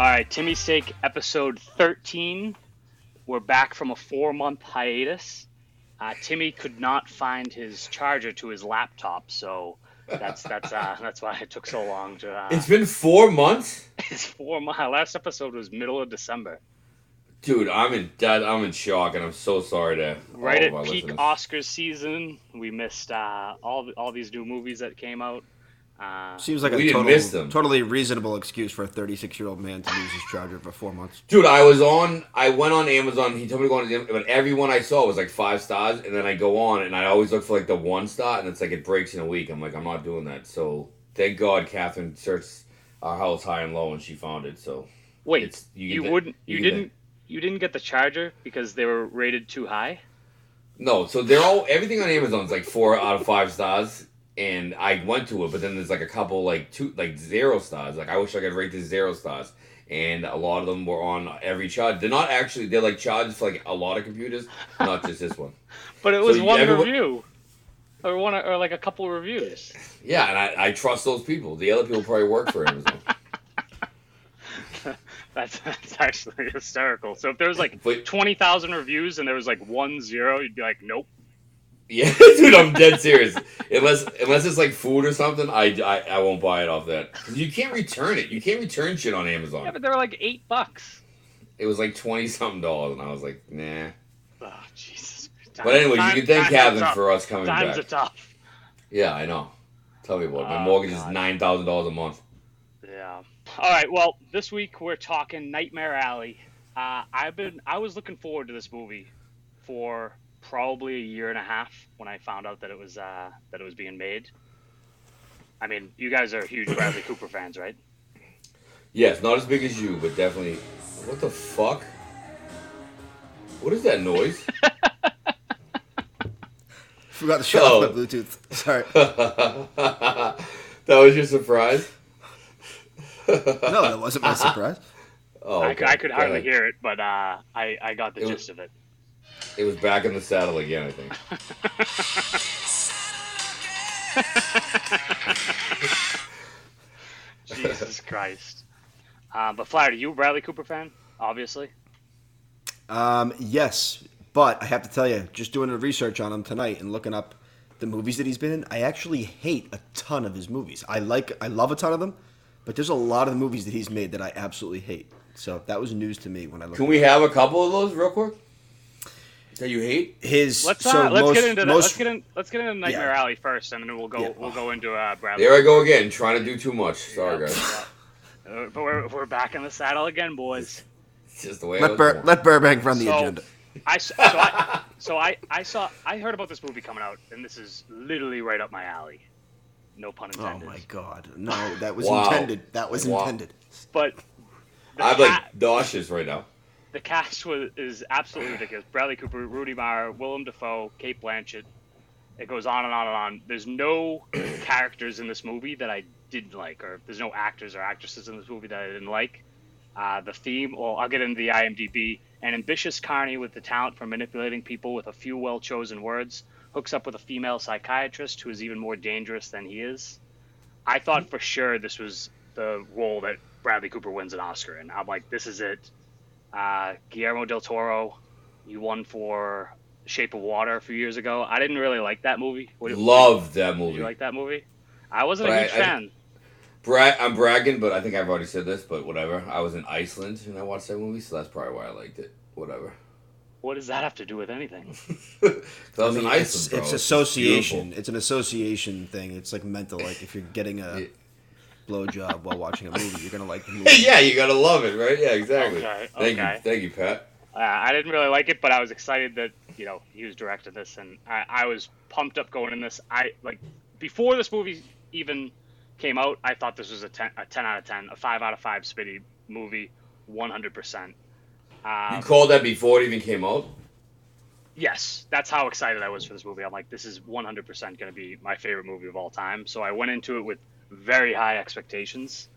All right, Timmy's Take episode 13. We're back from a four month hiatus. Uh, Timmy could not find his charger to his laptop, so that's that's uh, that's why it took so long to. Uh, It's been four months, it's four months. Last episode was middle of December, dude. I'm in that. I'm in shock, and I'm so sorry to right at peak listeners. Oscars season. We missed uh, all all these new movies that came out. Uh, Seems like a total, totally reasonable excuse for a 36 year old man to lose his charger for four months. Dude, I was on. I went on Amazon. He told me to go on, Am- but everyone I saw was like five stars, and then I go on, and I always look for like the one star, and it's like it breaks in a week. I'm like, I'm not doing that. So thank God, Catherine searched our house high and low, and she found it. So wait, it's- you you, get that- wouldn't? you You, didn't? You didn't get the charger because they were rated too high. no, so they're all everything on Amazon's like four out of five stars. And I went to it, but then there's like a couple like two like zero stars. Like I wish I could rate this zero stars. And a lot of them were on every charge. They're not actually. They're like charged for like a lot of computers, not just this one. But it was you- one everyone- review, or one, or like a couple reviews. Yeah, and I, I trust those people. The other people probably work for Amazon. That's, that's actually hysterical. So if there was like But- twenty thousand reviews and there was like one zero, you'd be like, nope. Yeah, dude, I'm dead serious. Unless unless it's like food or something, I, I, I won't buy it off that. 'Cause you can't return it. You can't return shit on Amazon. Yeah, but they were like eight bucks. It was like twenty something dollars, and I was like, nah. Oh Jesus. But anyways, Time- you can thank times tough. for us coming Times back. are tough. Yeah, I know. Tell me about it. My Oh, mortgage is nine thousand dollars a month. Yeah. All right. Well, this week we're talking Nightmare Alley. Uh, I've been I was looking forward to this movie for probably a year and a half when I found out that it was uh, that it was being made. I mean, you guys are huge Bradley Cooper fans, right? Yes, not as big as you, but definitely. What the fuck? What is that noise? Forgot to shut Oh. off my Bluetooth. Sorry. that was your surprise. No, that wasn't my surprise. Oh, I, okay. I could hardly hear it, but uh, I I got the It was- gist of it. It was back in the saddle again, I think. Jesus Christ. Uh, but Flyer, are you a Bradley Cooper fan? Obviously. Um, yes, but I have to tell you, just doing the research on him tonight and looking up the movies that he's been in, I actually hate a ton of his movies. I like, I love a ton of them, but there's a lot of the movies that he's made that I absolutely hate. So that was news to me when I looked. Can we have a couple of those real quick? That you hate? His Let's uh, so let's most, get into that. most, Let's get in. Let's get into Nightmare Yeah. Alley first, and then we'll go. Yeah. We'll go into uh, Bradley. There I go again, trying to do too much. Sorry, guys. Uh, but we're, we're back in the saddle again, boys. It's just the way let was Bur- let Burbank run the So- agenda. I s- so I so I I saw I heard about this movie coming out, and this is literally right up my alley. No pun intended. Oh my god, no, that was Wow. intended. That was Wow. intended. But I'm ca- like nauseous right now. The cast was is absolutely ridiculous. Bradley Cooper, Rooney Mara, Willem Dafoe, Cate Blanchett. It goes on and on and on. There's no characters in this movie that I didn't like, or there's no actors or actresses in this movie that I didn't like. Uh, the theme, well, I'll get into the IMDb. An ambitious carny with the talent for manipulating people with a few well chosen words hooks up with a female psychiatrist who is even more dangerous than he is. I thought for sure this was the role that Bradley Cooper wins an Oscar in. I'm like, this is it. Uh, Guillermo del Toro, you won for Shape of Water a few years ago. I didn't really like that movie. What, Love that Did movie. you like that movie? I wasn't But a I- huge I- fan. Bra- I'm bragging, but I think I've already said this, but whatever. I was in Iceland and I watched that movie, so that's probably why I liked it. Whatever. What does that have to do with anything? I was I mean, in it's, Iceland, bro. it's association. beautiful. It's an association thing. It's like mental. Like if you're getting a Yeah. Blowjob while watching a movie, you're gonna like the movie. yeah, you gotta love it, right? Yeah, exactly. Okay, Thank okay. you, thank you, Pat. Uh, I didn't really like it, but I was excited that you know he was directing this, and I, I was pumped up going in this. I like before this movie even came out, I thought this was a 10, a 10 out of 10, a 5 out of 5 Smitty movie, 100%. You Um, called that before it even came out? yes, that's how excited I was for this movie. I'm like, this is 100% going to be my favorite movie of all time. So I went into it with very high expectations.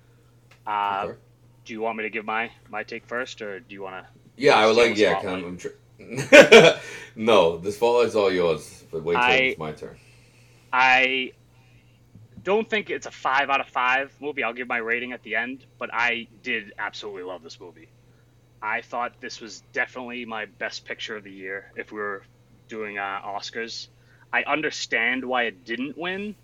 Uh, Okay. Do you want me to give my, my take first, or do you want to? Yeah, I would like. Yeah, kind of. No, the spotlight's all yours. But wait till I- it's my turn. I don't think it's a five out of five movie. I'll give my rating at the end, but I did absolutely love this movie. I thought this was definitely my best picture of the year if we were doing uh, Oscars. I understand why it didn't win,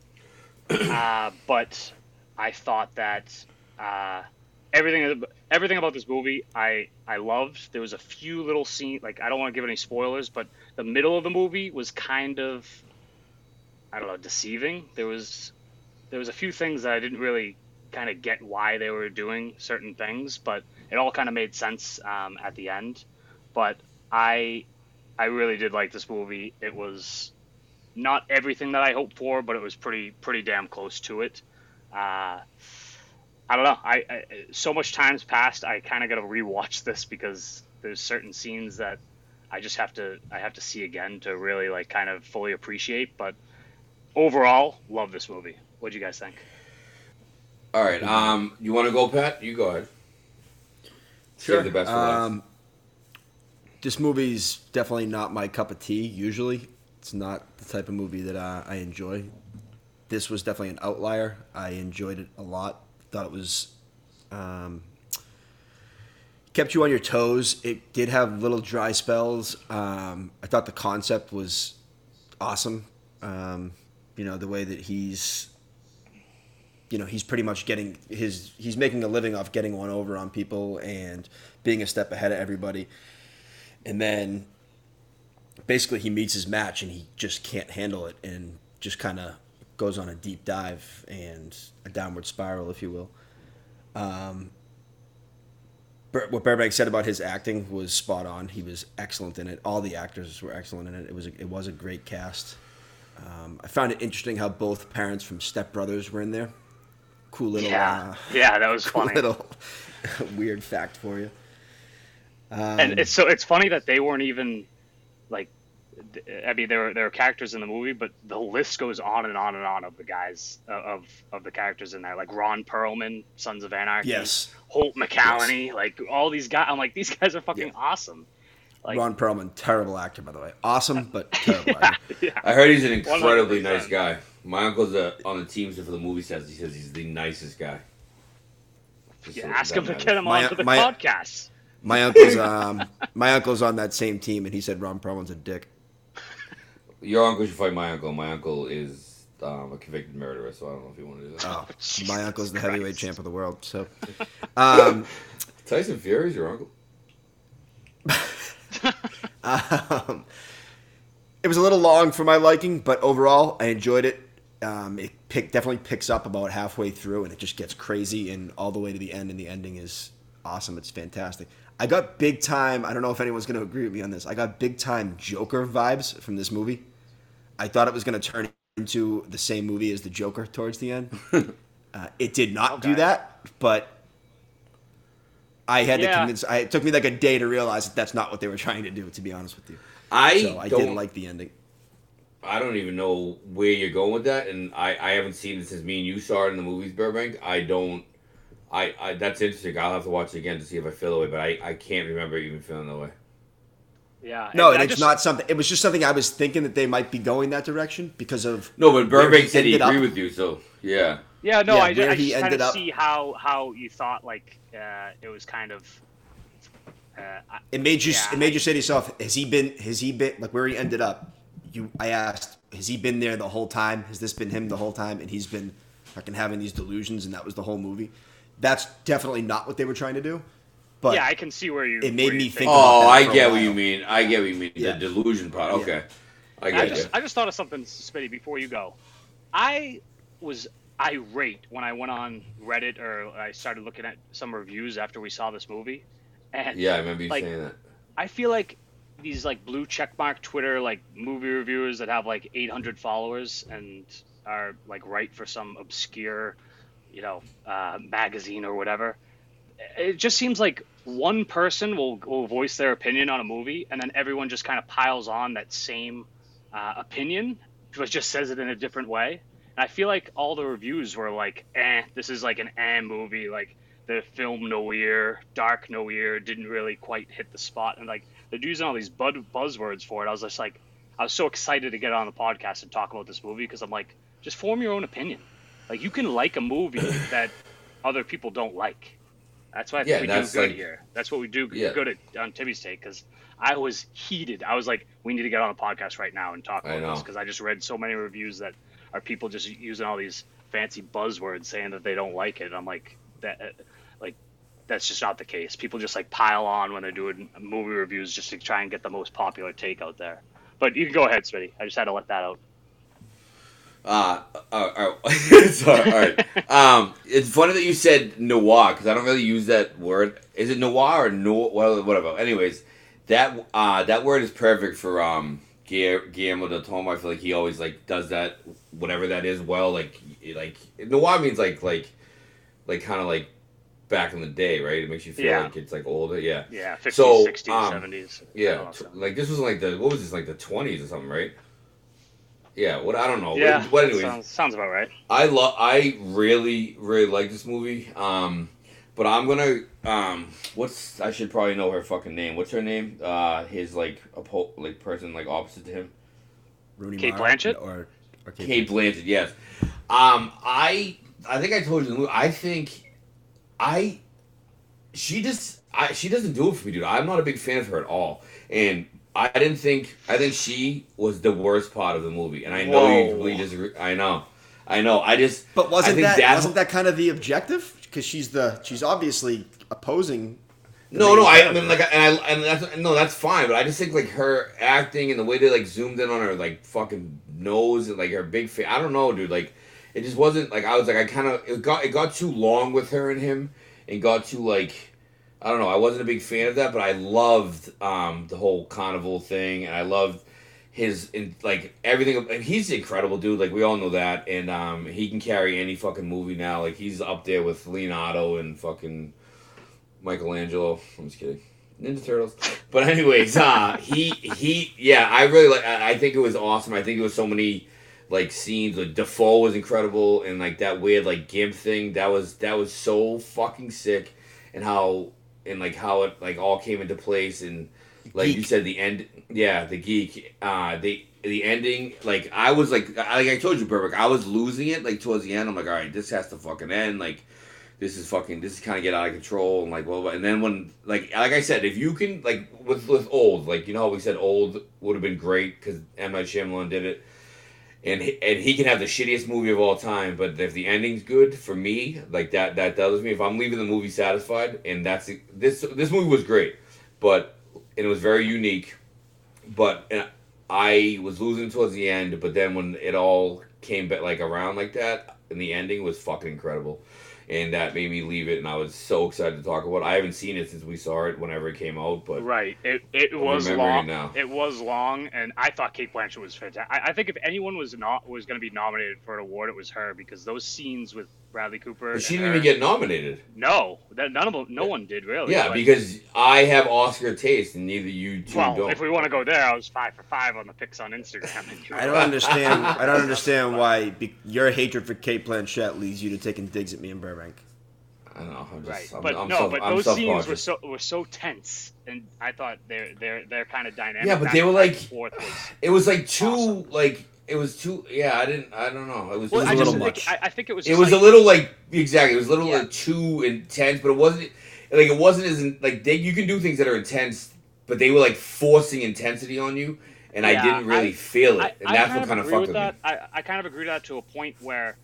uh, but I thought that uh, everything everything about this movie I I loved. There was a few little scenes like I don't want to give any spoilers, but the middle of the movie was kind of I don't know deceiving. There was there was a few things that I didn't really kind of get why they were doing certain things, but it all kind of made sense um, at the end. But I I really did like this movie. It was not everything that I hoped for, but it was pretty pretty damn close to it. Uh, I don't know. I, I so much time's passed. I kind of got to rewatch this because there's certain scenes that I just have to I have to see again to really like kind of fully appreciate. But overall, love this movie. What do you guys think? All right. Um, you want to go, Pat? You go ahead. Save the best for last. Um, this movie's definitely not my cup of tea. Usually, it's not the type of movie that uh, I enjoy. This was definitely an outlier. I enjoyed it a lot. Thought it was um, kept you on your toes. It did have little dry spells. Um, I thought the concept was awesome. Um, you know the way that he's you know he's pretty much getting his he's making a living off getting one over on people and being a step ahead of everybody and then basically he meets his match and he just can't handle it and just kind of goes on a deep dive and a downward spiral if you will um, what Burbank said about his acting was spot on. He was excellent in it. All the actors were excellent in it. It was a, it was a great cast. Um, I found it interesting how both parents from Step Brothers were in there. Cool little, Yeah, uh, yeah, that was cool funny. little weird fact for you. Um, and it's so it's funny that they weren't even like I mean there were there were characters in the movie, but the list goes on and on and on of the guys uh, of of the characters in there, like Ron Perlman, Sons of Anarchy, yes, Holt McCallany, like all these guys. I'm like these guys are fucking Yeah. awesome. Like, Ron Perlman, terrible actor by the way. Awesome, but terrible actor. yeah, I heard he's an incredibly 100%. nice guy. My uncle's uh on the team for the movie sets. He says he's the nicest guy. Just yeah ask him to matters. get him My- onto the my- podcast. My uncle's um, my uncle's on that same team, and he said Ron Perlman's a dick. Your uncle should fight my uncle. My uncle is um, a convicted murderer, so I don't know if you want to do that. Oh, Jesus my uncle's the heavyweight Christ. champ of the world. So, um, Tyson Fury's your uncle. um, it was a little long for my liking, but overall, I enjoyed it. Um, it pick, definitely picks up about halfway through, and it just gets crazy and all the way to the end. And the ending is awesome. It's fantastic. I got big time. I don't know if anyone's going to agree with me on this. I got big time Joker vibes from this movie. I thought it was going to turn into the same movie as the Joker towards the end. uh, it did not do that, but I had to convince. I, it took me like a day to realize that that's not what they were trying to do. To be honest with you, I so I don't like the ending. I don't even know where you're going with that, and I, I haven't seen it since me and you saw it in the movies, Burbank. I don't. I, I that's interesting. I'll have to watch it again to see if I feel that way, but I, I can't remember even feeling that way. Yeah, No, and and it's just- not something. It was just something I was thinking that they might be going that direction because of No, but where Burbank said he ended agreed with you, so yeah. Yeah, no, Yeah, I, ju- where I just kind of see how how you thought like uh, it was kind of. Uh, It made you. Yeah. It made you say to yourself, "Has he been? Has he been like where he ended up?" You, I asked, "Has he been there the whole time? Has this been him the whole time?" And he's been fucking having these delusions, and that was the whole movie. That's definitely not what they were trying to do. But yeah, I can see where you. it made me think Oh, that I get what you mean. I get what you mean. Yeah. The delusion part. Okay, I I get just you. I just thought of something, Smitty, before you go. I was irate when I went on Reddit or I started looking at some reviews after we saw this movie, and Yeah, I remember you like, saying that. I feel like these like blue checkmark Twitter like movie reviewers that have like 800 followers and are like right for some obscure, you know, uh, magazine or whatever. It just seems like one person will, will voice their opinion on a movie, and then everyone just kind of piles on that same uh, opinion, but just says it in a different way. And I feel like all the reviews were like, "Eh, this is like an eh movie." Like the film noir, dark noir, didn't really quite hit the spot, and like they're using all these bud- buzzwords for it. I was just like, I was so excited to get on the podcast and talk about this movie because I'm like, just form your own opinion. Like you can like a movie that other people don't like. That's why I think Yeah, we do good like- here. That's what we do Yeah. good at on Timmy's take because I was heated. I was like, we need to get on the podcast right now and talk about this because I just read so many reviews that are people just using all these fancy buzzwords saying that they don't like it. I'm like that, uh, like that's just not the case. People just like pile on when they're doing movie reviews just to try and get the most popular take out there. But you can go ahead, Smitty. I just had to let that out. Uh, uh, uh, sorry, all right. Um, it's funny that you said noir because I don't really use that word. Is it noir or no? Well, whatever. Anyways, that uh, that word is perfect for um Guillermo del Toro. I feel like he always like does that whatever that is well. Like like noir means like like like kind of like back in the day, right? It makes you feel Yeah. like it's like older. Yeah, Yeah, 50s, So, 60s, um, 70s. yeah. Awesome. Like this was like the what was this like the twenties or something, right? Yeah. What I don't know. Yeah, What, what that anyways, sounds, sounds about right. I love. I really, really like this movie. Um, but I'm gonna. Um, what's? I should probably know her fucking name. What's her name? Uh, his like oppo- like person like opposite to him. Rooney Kate Mara Blanchett? or, or Kate, Cate Blanchett. Yes. Um, I. I think I told you. the movie, I think. I. She just. I. She doesn't do it for me, dude. I'm not a big fan of her at all, and. I didn't think. I think she was the worst part of the movie, and I know you completely disagree. I know, I know. I just. But wasn't think that, that- wasn't that kind of the objective? Because she's the she's obviously opposing. No, no, I, I mean like, and I, and that's no, that's fine. But I just think like her acting and the way they like zoomed in on her like fucking nose and like her big face. I don't know, dude. Like, it just wasn't like I was like I kind of it got it got too long with her and him, and got too like I don't know. I wasn't a big fan of that, but I loved um the whole carnival thing, and I loved his in like everything. He's incredible, dude. Like we all know that, and um he can carry any fucking movie now. Like he's up there with Leonardo and fucking Michelangelo. I'm just kidding. Ninja Turtles. But anyways, uh he he yeah, I really like I I think it was awesome. I think it was so many like scenes like Dafoe was incredible and like that weird like gimp thing that was that was so fucking sick and how and like how it like all came into place and like you said the end yeah the geek uh the the ending like I was like I- like I told you Burbank I was losing it like towards the end. I'm like all right this has to fucking end like this is fucking this is kind of get out of control and like well and then when like like I said if you can like with with old like you know how we said old would have been great because M. Night Shyamalan did it and he, and he can have the shittiest movie of all time but if the ending's good for me like that that does me if I'm leaving the movie satisfied and that's this this movie was great but and it was very unique but I was losing towards the end but then when it all came back like around like that and the ending was fucking incredible and that made me leave it and I was so excited to talk about it. I haven't seen it since we saw it whenever it came out but Right. It it I'm was long. it now. It was long, and I thought Cate Blanchett was fantastic. I, I think if anyone was not was going to be nominated for an award, it was her because those scenes with Bradley Cooper. but she didn't her- even get nominated. No, none of them. No one did really. Yeah, but- because I have Oscar taste and neither you two well, don't. if we want to go there, I was five for five on the picks on Instagram. I don't understand. I don't understand why be, your hatred for Cate Blanchett leads you to taking digs at me in Burbank. I don't know. I'm just, Right, I'm, but I'm no, self, but I'm those scenes were so were so tense, and I thought they're they're they're kind of dynamic. Yeah, but they were and like- forth was It was like two Awesome. like it was too. Yeah, I didn't. I don't know. It was. Well, it was I a little think much. I, I think it was. It was like, a little like exactly. It was a little Yeah. like too intense, but it wasn't like it wasn't as in, like they. You can do things that are intense, but they were like forcing intensity on you, and I didn't really I- feel it, and I that's kind what kind of fucked with that. me. I, I kind of agree with that to a point where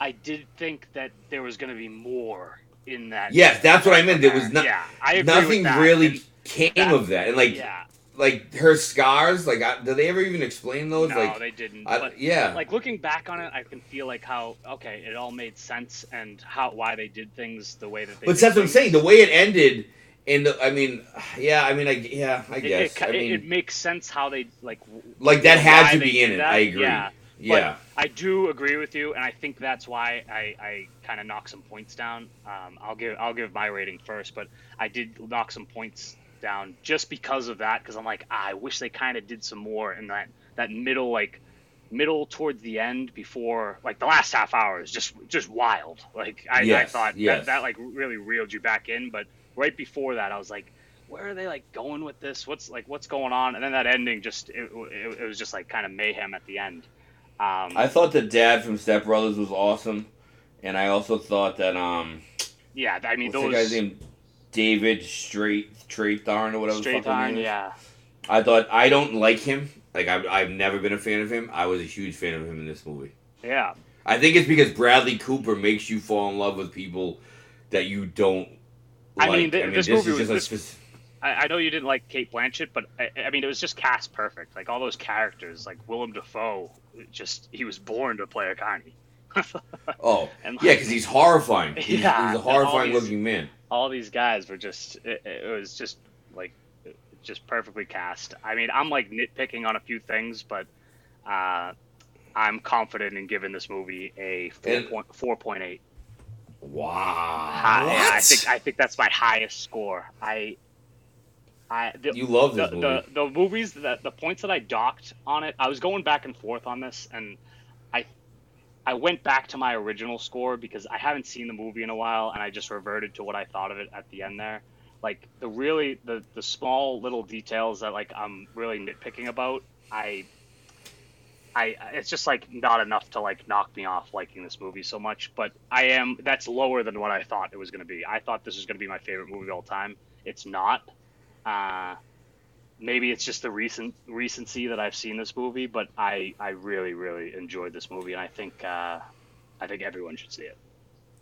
I did think that there was going to be more in that. Yes, that's what I meant. There was not Yeah, I agree nothing really and came that- of that, and like yeah, like her scars. Like, I, did they ever even explain those? no, like, they didn't. I, but yeah, like looking back on it, I can feel like how okay, it all made sense and how why they did things the way that they. but that's what I'm saying. The way it ended, and the, I mean, yeah, I mean, I yeah, I It, guess. it, I mean, it makes sense how they like. like that had to be in it. that. I agree. Yeah, Yeah. I do agree with you, and I think that's why I, I kind of knocked some points down. Um, I'll give I'll give my rating first, but I did knock some points down just because of that. Because I'm like, ah, I wish they kind of did some more in that that middle like middle towards the end before like the last half hour is just just wild. Like I, I thought yes. that, that like really reeled you back in, but right before that I was like. Where are they like going with this? What's like what's going on? And then that ending just it, it, it was just like kind of mayhem at the end. Um, I thought the dad from Step Brothers was awesome. and I also thought that um, Yeah, I mean those? David Straight Strathairn or whatever. the straight fuck his name is. Yeah, I thought I don't like him. Like I've I've never been a fan of him. I was a huge fan of him in this movie. yeah. I think it's because Bradley Cooper makes you fall in love with people that you don't. I like. mean, th- this is movie was- this- spec- I, I know you didn't like Cate Blanchett, but I, I mean, it was just cast perfect. Like all those characters, like Willem Dafoe, just he was born to play a Carney. Oh, And, yeah, because he's horrifying. He's, Yeah, he's a horrifying these, looking man. all these guys were just it, it was just like just perfectly cast i mean i'm like nitpicking on a few things but uh i'm confident in giving this movie a And- 4.4.8 Wow. Hi- i think i think that's my highest score i i the, You love the, movie. the, the movies that the points that i docked on it i was going back and forth on this and i went back to my original score because i haven't seen the movie in a while and i just reverted to what i thought of it at the end there like the really the the small little details that like i'm really nitpicking about i I, it's just like not enough to like knock me off liking this movie so much, but I am that's lower than what I thought it was going to be. I thought this was going to be my favorite movie of all time. It's not. Uh, maybe it's just the recent recency that I've seen this movie, but I I really really enjoyed this movie, and I think uh, I think everyone should see it.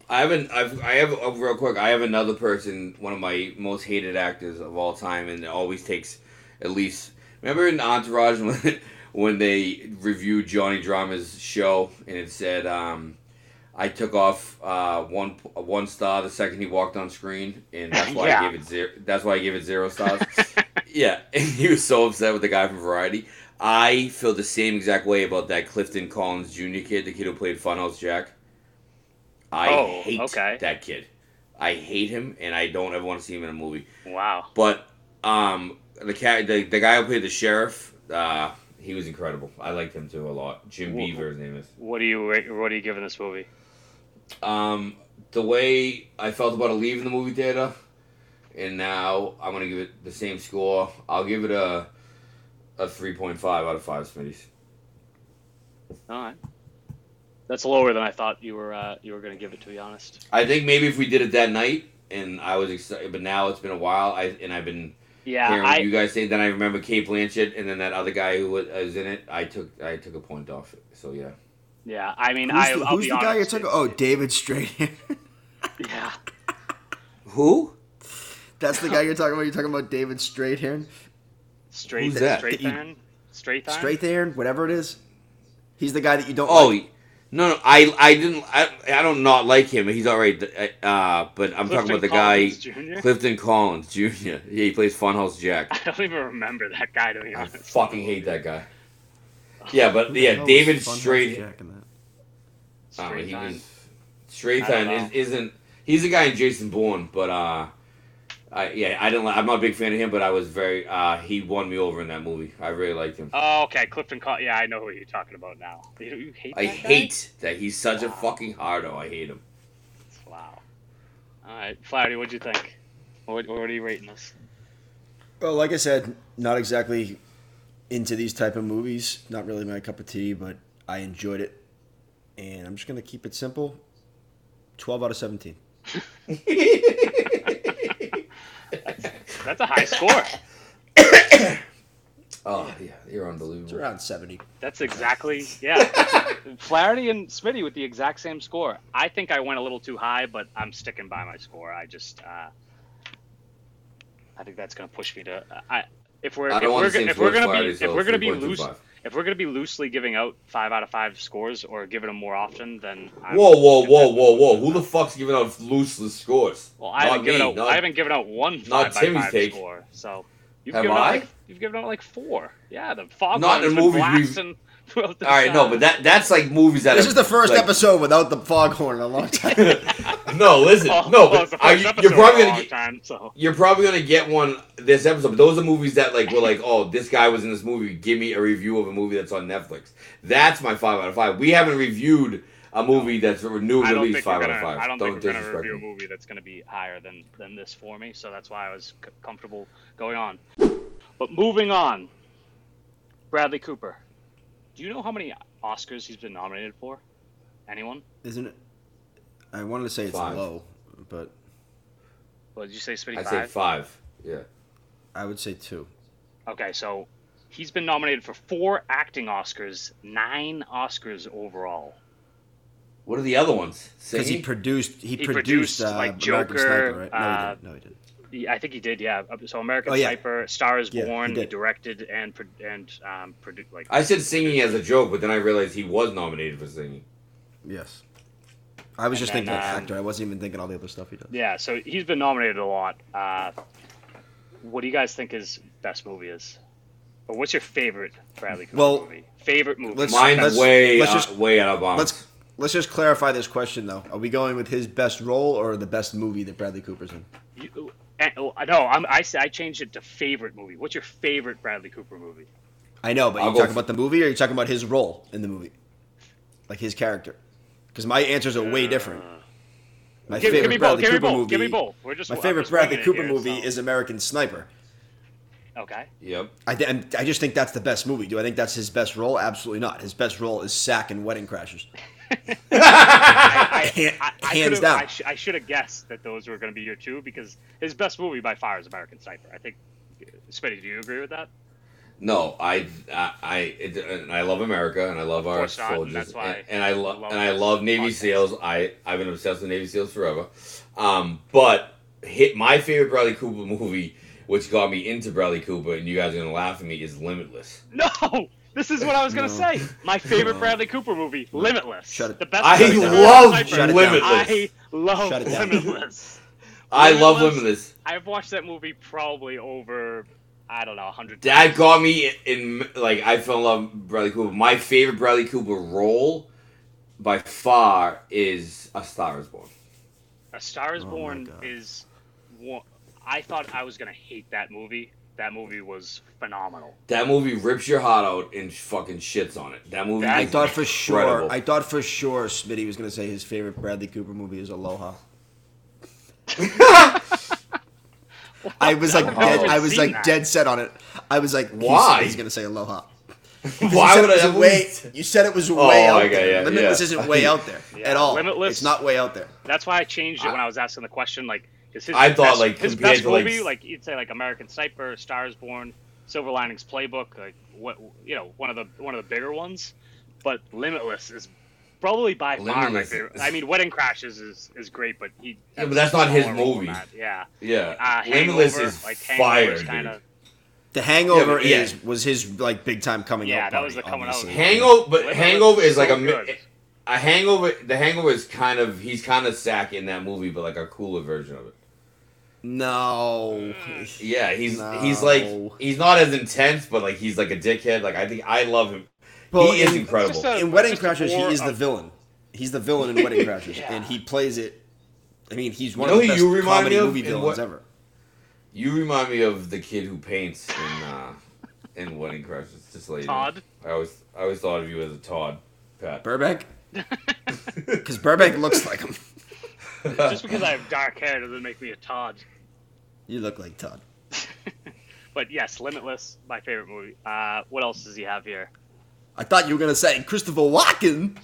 I haven't. I've. I have. Uh, real quick. I have another person. One of my most hated actors of all time, and it always takes at least. Remember in Entourage when when they reviewed Johnny Drama's show, and it said, um, "I took off uh, one one star the second he walked on screen, and that's why Yeah. I gave it zero. That's why I gave it zero stars." yeah, and he was so upset with the guy from Variety. I feel the same exact way about that Clifton Collins Jr. kid, the kid who played Funhouse Jack. I Oh, hate okay. that kid. I hate him, and I don't ever want to see him in a movie. Wow. But um, the cat, the, the guy who played the sheriff, uh, he was incredible. I liked him too a lot. Jim Wh- Beaver, his name is. What do you what are you giving this movie? Um, the way I felt about it leaving the movie theater, and now I'm gonna give it the same score. I'll give it a a three point five out of five, Smitties. All right. That's lower than I thought you were uh, you were going to give it. To be honest. I think maybe if we did it that night, and I was excited, but now it's been a while. I and I've been Yeah, hearing I, you guys say. Then I remember Cate Blanchett, and then that other guy who was, was in it. I took I took a point off. it. So yeah. yeah. I mean, Who's I, the, I'll who's be the guy you're honest, talking? Oh, David Strahan. Yeah. Who? That's the guy you're talking about. You're talking about David Strahan, Straight. Who's that? Straight You- iron. Straight iron. Whatever it is. He's the guy that you don't. Oh, like. no, no. I I didn't. I, I don't not like him. He's all right. Uh, but I'm talking about the Collins guy Jr.? Clifton Collins Jr. Yeah, he plays Funhouse Jack. I don't even remember that guy to be I honest. fucking hate that guy. Yeah, but yeah, David was Funhouse Straight. Jack in that? Oh, Straight he iron. was Straight I don't Time know. is, isn't. He's the guy in Jason Bourne, but uh, I yeah, I didn't. li- I'm not a big fan of him, but I was very. Uh, he won me over in that movie. I really liked him. Oh, okay. Clifton. Col- yeah, I know who you're talking about now. You, you hate I that guy? hate that he's such a fucking hardo. I hate him. Wow. All right, Flatty, what'd you think? What, what are you rating this? Well, like I said, not exactly into these type of movies. Not really my cup of tea, but I enjoyed it, and I'm just gonna keep it simple. Twelve out of seventeen. That's a high score. Oh yeah, you're on balloons. It's around seventy. That's exactly yeah. Flaherty and Smitty with the exact same score. I think I went a little too high, but I'm sticking by my score. I just uh, I think that's gonna push me to I if we're if we're, if we're gonna be if we're gonna be loose if we're gonna be loosely giving out five out of five scores or giving them more often, then I'm, Whoa, whoa, whoa, whoa, whoa! Who the fuck's giving out loose scores? Well, I Not haven't given out not- I haven't given out one not five by five take. score. So you've Have given out I? like you've given out like four. Yeah, the fog Not in movies blasting All right, no, but that that's like movies that This are, is the first like- episode without the foghorn in a long time. no, listen, oh, Well, no, but the are first you, you're probably gonna get time, so you're probably gonna get one this episode. But those are movies that like were like, oh, this guy was in this movie. Give me a review of a movie that's on Netflix. That's my five out of five. We haven't reviewed a movie that's a new release five gonna. out of five. I don't, think we're gonna disrespect review a movie that's gonna be higher than than this for me. So that's why I was c- comfortable going on. But moving on, Bradley Cooper. Do you know how many Oscars he's been nominated for? Anyone? Isn't it? I wanted to say it's Five. low, but What did you say, Smitty? I'd say Five? five. Yeah. I would say two. Okay, so he's been nominated for four acting Oscars, nine Oscars overall. What are the other ones? Because he produced, he, He produced, produced, uh, like, Joker, Sniper, right? No, uh, he didn't. No, he didn't. He- I think he did, yeah. So American Oh, yeah. Sniper, Star is Yeah, Born, he, did. directed and pro- and um, produ- like I said singing as a joke, but then I realized he was nominated for singing. Yes. I was And just then, thinking um, actor. I wasn't even thinking all the other stuff he does. yeah. So he's been nominated a lot. Uh, what do you guys think his best movie is? Or what's your favorite Bradley Cooper Well, movie? Favorite movie? let's- Mine's let's- way let's uh, just- way out of bounds. Let's let's just clarify this question though. Are we going with his best role or the best movie that Bradley Cooper's in? You, eh, oh, no, I'm, I I changed it to favorite movie. What's your favorite Bradley Cooper movie? I know, but I'll you go talking f- about the movie or you talking about his role in the movie, like his character? Because my answers are way different. My Give, favorite give me both. Bradley Give me Cooper both. movie. Give me both. We're just My favorite just Bradley Cooper here, movie so- is American Sniper. okay. Yep. I, th- I just think that's the best movie. Do I think that's his best role? Absolutely not. His best role is Sack and Wedding Crashers. I, Hand- I, I hands could've- down. I, sh- I should have guessed that those were going to be your two because his best movie by far is American Sniper. I think. Smitty, do you agree with that? No, I I I, it, and I love America and I love our course not, and soldiers that's why and, and I love love and I love Navy podcast. SEALs. I I've been obsessed with Navy SEALs forever. Um, but hit my favorite Bradley Cooper movie, which got me into Bradley Cooper, and you guys are gonna laugh at me, is Limitless. No, this is what I was going to No. say. My favorite No. Bradley Cooper movie, Limitless. Shut it- The best. I movie ever love Shut it down. Limitless. I love Shut it down. Limitless. I love Limitless- Limitless. I've watched that movie probably over, I don't know, a hundred That times. got me in, in like I fell in love with Bradley Cooper. My favorite Bradley Cooper role by far is A Star Is Born. A Star Is Oh my Born God. is. One, I thought I was gonna hate that movie. That movie was phenomenal. That movie rips your heart out and fucking shits on it. That movie. I thought for sure. I thought for sure Smitty was going to say his favorite Bradley Cooper movie is Aloha. I was like, I've dead, I was like that. dead set on it. I was like, he's- Why? He's, going to say Aloha. Why would said I? it That way, movie- You said it was Oh, way out okay, there. yeah, Limitless yeah. isn't way out there Yeah, at all. Limitless- It's not way out there. That's why I changed it when I was asking the question. Like, is his I thought, best, like, his best to, like, movie, like you'd say, like American Sniper, Stars Born, Silver Linings Playbook, like what you know, one of the one of the bigger ones. But Limitless is probably by far my favorite. I mean, Wedding Crashers is, is great, but he. Yeah, but that's not his movie. that. Yeah. Yeah, Uh, Limitless Hangover, is like fire, dude. kind of The Hangover but yeah. is was his like big time coming up. Yeah, out. that was party, the coming out. obviously. Hangover, but Limitless Hangover is is like a mi- good. a Hangover. The Hangover is kind of he's kind of sack in that movie, but like a cooler version of it. No. Yeah, he's No. he's like he's not as intense, but like he's like a dickhead. Like I think I love him. Well, he is incredible. A- In Wedding just Crashers, he more is the villain. He's the villain in Wedding Crashers, Yeah. and he plays it. I mean, he's one You of the best you remind comedy me of movie villains what- ever. You remind me of the kid who paints in uh, in Wedding Crashers. Just like Todd. I always I always thought of you as a Todd, Pat. Burbank, because Burbank looks like him. Just because I have dark hair doesn't make me a Todd. You look like Todd. But yes, Limitless, my favorite movie. Uh, what else does he have here? I thought you were gonna say Christopher Walken.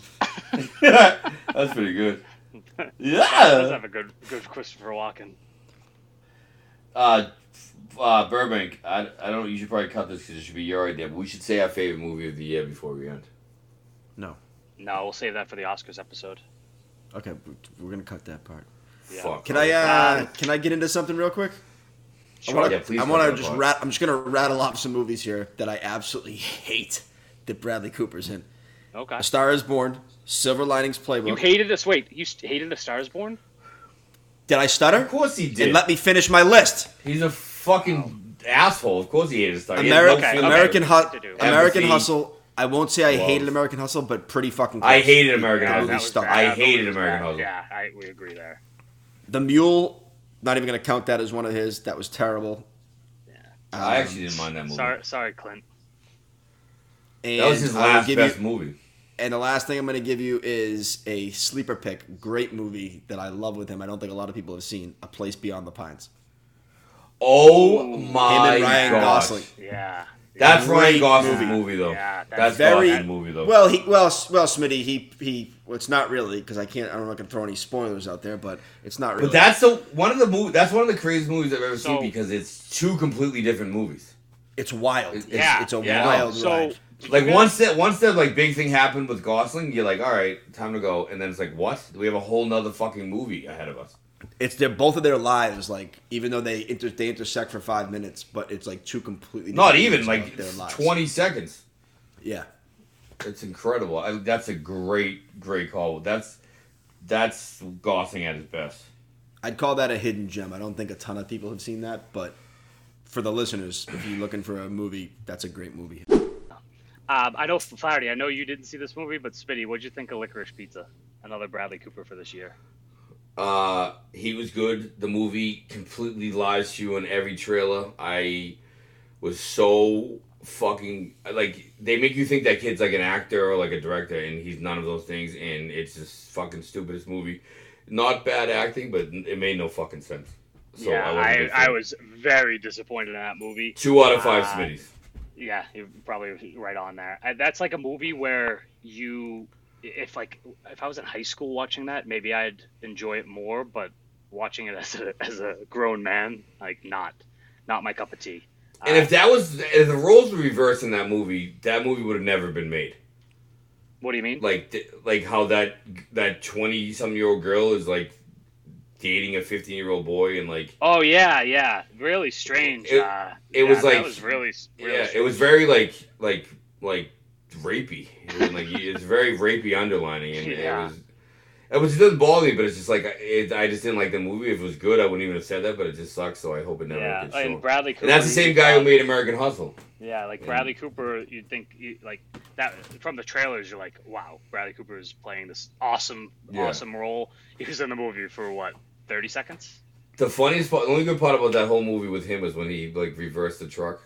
That's pretty good. He does Yeah. have a good, good Christopher Walken. Uh, uh, Burbank. I, I don't. You should probably cut this because it should be your idea. But we should say our favorite movie of the year before we end. No. No, we'll save that for the Oscars episode. Okay, we- we're gonna cut that part. Yeah. Fuck. Can I? uh Can I get into something real quick? Sure. I want to. Yeah, please I wanna just part. rat. I'm just gonna rattle off some movies here that I absolutely hate that Bradley Cooper's in. Okay. A Star Is Born, Silver Linings Playbook. You hated this. Wait, you st- hated Star Is Born? Did I stutter? Of course he And did. let me finish my list. He's a fucking asshole. Of course he hated Star. He Ameri- no Okay, feeling okay. American. Hu- to do. American Hustle. I won't say I Love. hated American Hustle, but pretty fucking. Close. I hated American That Hustle. movie That was stunk. bad. I hated American bad. Hustle. Yeah, I, we agree there. The Mule. Not even gonna count that as one of his. That was terrible. I Um, actually didn't mind that movie. Sorry, sorry, Clint. And That was his last give best you, movie. And the last thing I'm going to give you is a sleeper pick. Great movie that I love with him. I don't think a lot of people have seen. A Place Beyond the Pines. Oh Ooh. my him and Ryan gosh. Gosling. Yeah. That's Ryan Great Gosling's movie. movie, though. Yeah, that's that's very- Gosling's movie though. Well, he well well Smitty he he well, it's not really because I can't I'm not gonna throw any spoilers out there, but it's not really. but that's the one of the movie. That's one of the craziest movies I've ever So- seen because it's two completely different movies. it's wild. It's- It's, yeah, it's a yeah. wild So ride. Like guys- once that once that like big thing happened with Gosling, you're like, all right, time to go. And then it's like, what? We have a whole nother fucking movie ahead of us. It's their both of their lives like even though they inter, they intersect for five minutes, but it's like two completely Not even like of their lives. twenty seconds. Yeah, It's incredible. I, that's a great, great call. That's that's Gosling at his best. I'd call that a hidden gem. I don't think a ton of people have seen that, but for the listeners, if you're looking for a movie, that's a great movie. Um, I know Flaherty. I know you didn't see this movie, but Smitty, what'd you think of Licorice Pizza? Another Bradley Cooper for this year. Uh, he was good. The movie completely lies to you in every trailer. I was so fucking like they make you think that kid's like an actor or like a director, and he's none of those things. And it's just fucking stupidest movie. Not bad acting, but it made no fucking sense. So yeah, I, big I, was very disappointed in that movie. two out of five Uh, Smitties. Yeah, you're probably right on there. That's like a movie where you, if like, if I was in high school watching that, maybe I'd enjoy it more. But watching it as a as a grown man, like not, not my cup of tea. And Uh, if that was if the roles were reversed in that movie, that movie would have never been made. what do you mean? Like like how that that twenty some year old girl is like dating a fifteen year old boy and like Oh yeah, yeah, really strange. It- uh, it yeah, was that like- was really, really yeah, it was very like like like rapey. It was like it's very rapey underlining, and Yeah. it was. It was it doesn't bother me, but it's just like it, I just didn't like the movie. If it was good, I wouldn't even have said that. But it just sucks, so I hope it never yeah, gets and. Bradley Cooper. And that's the same guy who made American Hustle. Yeah, like And- Bradley Cooper, you'd think you, like that from the trailers. You're like, wow, Bradley Cooper is playing this awesome, Yeah. awesome role. He was in the movie for what, thirty seconds? The funniest part, the only good part about that whole movie with him was when he like reversed the truck.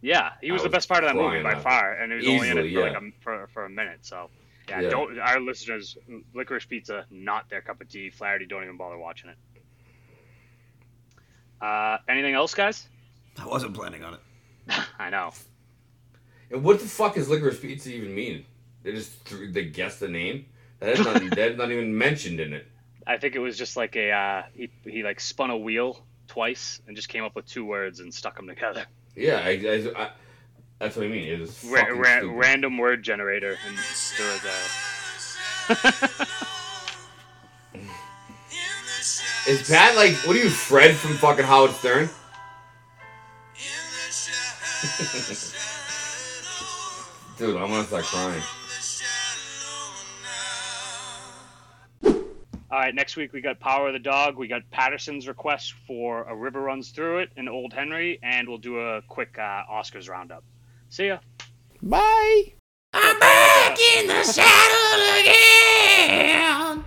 Yeah, he was I the best part of that movie crying by laughing. far, and he was only in it for yeah. like a, for, for a minute. So, yeah, Yeah. don't our listeners, licorice pizza, not their cup of tea. Flaherty, don't even bother watching it. Uh, anything else, guys? I wasn't planning on it. I know. And what the fuck does licorice pizza even mean? They just th- they guessed the name. That is not that's not even mentioned in it. I think it was just like a uh, he he like spun a wheel twice and just came up with two words and stuck them together. Yeah, I, I, I, that's what I mean. It was Ra- fucking ra- random word generator and there was a Is Pat like what are you, Fred from fucking Howard Stern? Dude, I'm gonna start crying. All right, next week we got Power of the Dog. We got Patterson's request for A River Runs Through It and Old Henry, and we'll do a quick uh, Oscars roundup. See ya. Bye. I'm back in the saddle again.